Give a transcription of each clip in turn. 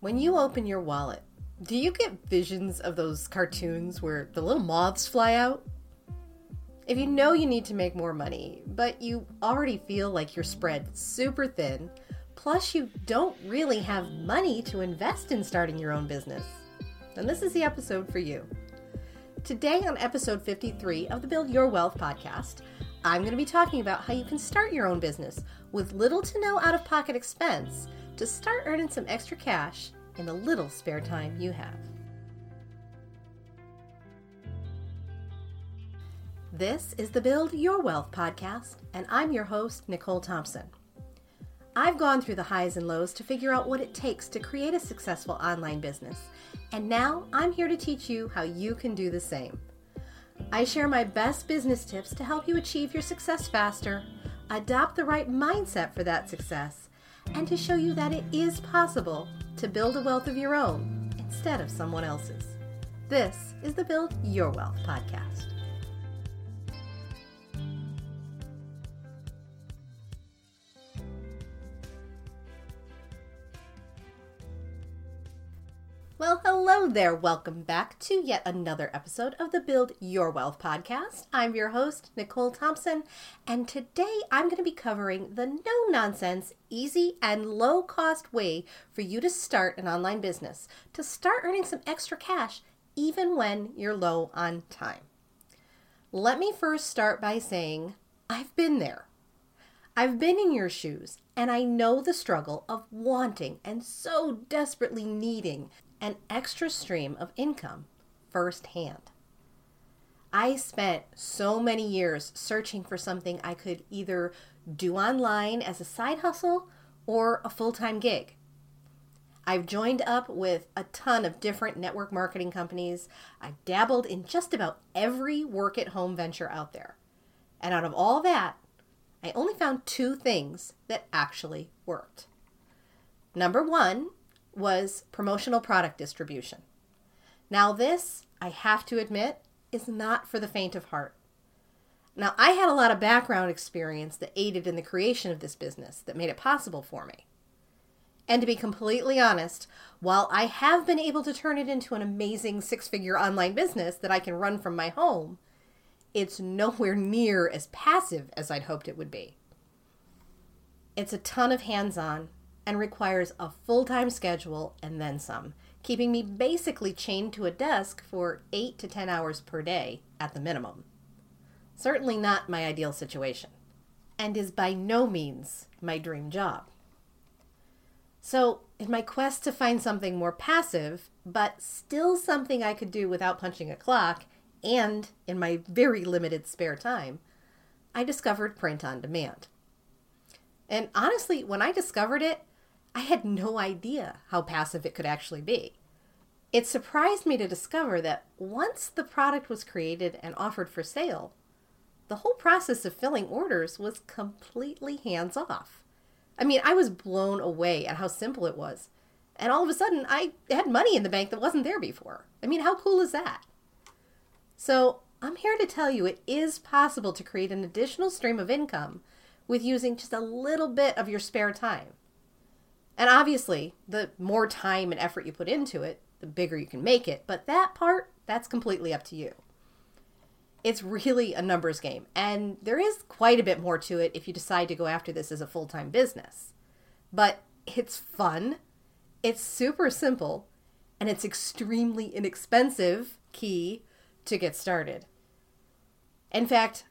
When you open your wallet, do you get visions of those cartoons where the little moths fly out? If you know you need to make more money, but you already feel like you're spread super thin, plus you don't really have money to invest in starting your own business, then this is the episode for you. Today, on episode 53 of the Build Your Wealth podcast, I'm going to be talking about how you can start your own business with little to no out of pocket expense to start earning some extra cash in the little spare time you have. This is the Build Your Wealth podcast, and I'm your host, Nicole Thompson. I've gone through the highs and lows to figure out what it takes to create a successful online business, and now I'm here to teach you how you can do the same. I share my best business tips to help you achieve your success faster, adopt the right mindset for that success, and to show you that it is possible to build a wealth of your own instead of someone else's. This is the Build Your Wealth podcast. Well, hello there. Welcome back to yet another episode of the Build Your Wealth podcast. I'm your host, Nicole Thompson, and today I'm going to be covering the no nonsense, easy, and low cost way for you to start an online business to start earning some extra cash even when you're low on time. Let me first start by saying I've been there. I've been in your shoes, and I know the struggle of wanting and so desperately needing an extra stream of income firsthand. I spent so many years searching for something I could either do online as a side hustle or a full time gig. I've joined up with a ton of different network marketing companies. I've dabbled in just about every work at home venture out there. And out of all that, I only found two things that actually worked. Number one was promotional product distribution. Now, this, I have to admit, is not for the faint of heart. Now, I had a lot of background experience that aided in the creation of this business that made it possible for me. And to be completely honest, while I have been able to turn it into an amazing six figure online business that I can run from my home, it's nowhere near as passive as I'd hoped it would be. It's a ton of hands on, and requires a full time schedule and then some, keeping me basically chained to a desk for 8 to 10 hours per day at the minimum. Certainly not my ideal situation, and is by no means my dream job. So, in my quest to find something more passive, but still something I could do without punching a clock, and in my very limited spare time, I discovered print on demand. And honestly, when I discovered it, I had no idea how passive it could actually be. It surprised me to discover that once the product was created and offered for sale, the whole process of filling orders was completely hands off. I mean, I was blown away at how simple it was. And all of a sudden, I had money in the bank that wasn't there before. I mean, how cool is that? So, I'm here to tell you it is possible to create an additional stream of income with using just a little bit of your spare time. And obviously, the more time and effort you put into it, the bigger you can make it. But that part, that's completely up to you. It's really a numbers game, and there is quite a bit more to it if you decide to go after this as a full time business. But it's fun, it's super simple, and it's extremely inexpensive, key, to get started. In fact,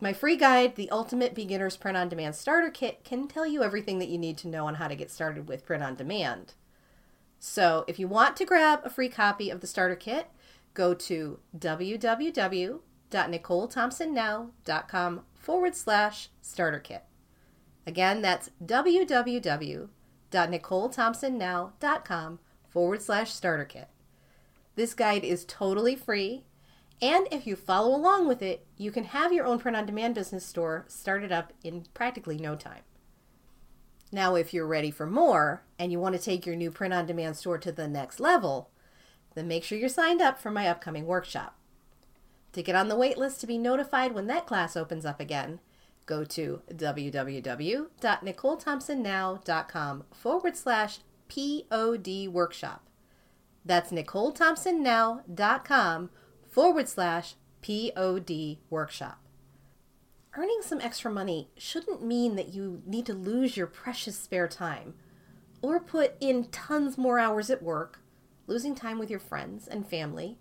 my free guide, The Ultimate Beginner's Print on Demand Starter Kit, can tell you everything that you need to know on how to get started with print on demand. So, if you want to grab a free copy of the starter kit, go to www.nicolethompsonnow.com forward slash starter kit. Again, that's www.nicolethompsonnow.com forward slash starter kit. This guide is totally free and if you follow along with it, you can have your own print on demand business store started up in practically no time. Now, if you're ready for more and you want to take your new print on demand store to the next level, then make sure you're signed up for my upcoming workshop. To get on the waitlist to be notified when that class opens up again, go to www.nicolethompsonnow.com forward slash POD workshop. That's NicoleThompsonNow.com forward slash POD workshop. Earning some extra money shouldn't mean that you need to lose your precious spare time or put in tons more hours at work, losing time with your friends and family,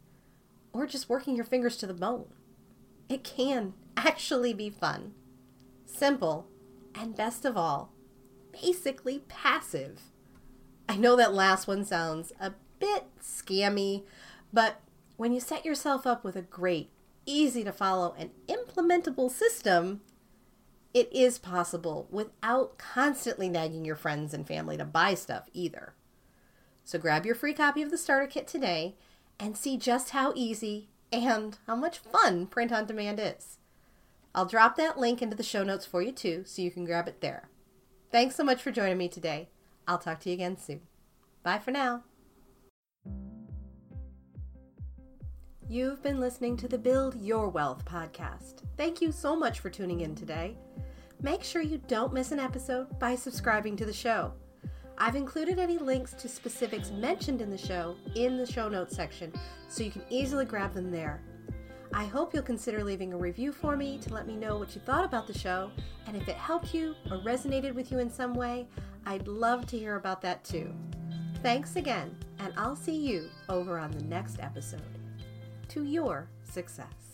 or just working your fingers to the bone. It can actually be fun, simple, and best of all, basically passive. I know that last one sounds a bit scammy, but when you set yourself up with a great, easy to follow, and implementable system, it is possible without constantly nagging your friends and family to buy stuff either. So grab your free copy of the starter kit today and see just how easy and how much fun print on demand is. I'll drop that link into the show notes for you too, so you can grab it there. Thanks so much for joining me today. I'll talk to you again soon. Bye for now. You've been listening to the Build Your Wealth podcast. Thank you so much for tuning in today. Make sure you don't miss an episode by subscribing to the show. I've included any links to specifics mentioned in the show in the show notes section so you can easily grab them there. I hope you'll consider leaving a review for me to let me know what you thought about the show, and if it helped you or resonated with you in some way, I'd love to hear about that too. Thanks again, and I'll see you over on the next episode. To your success.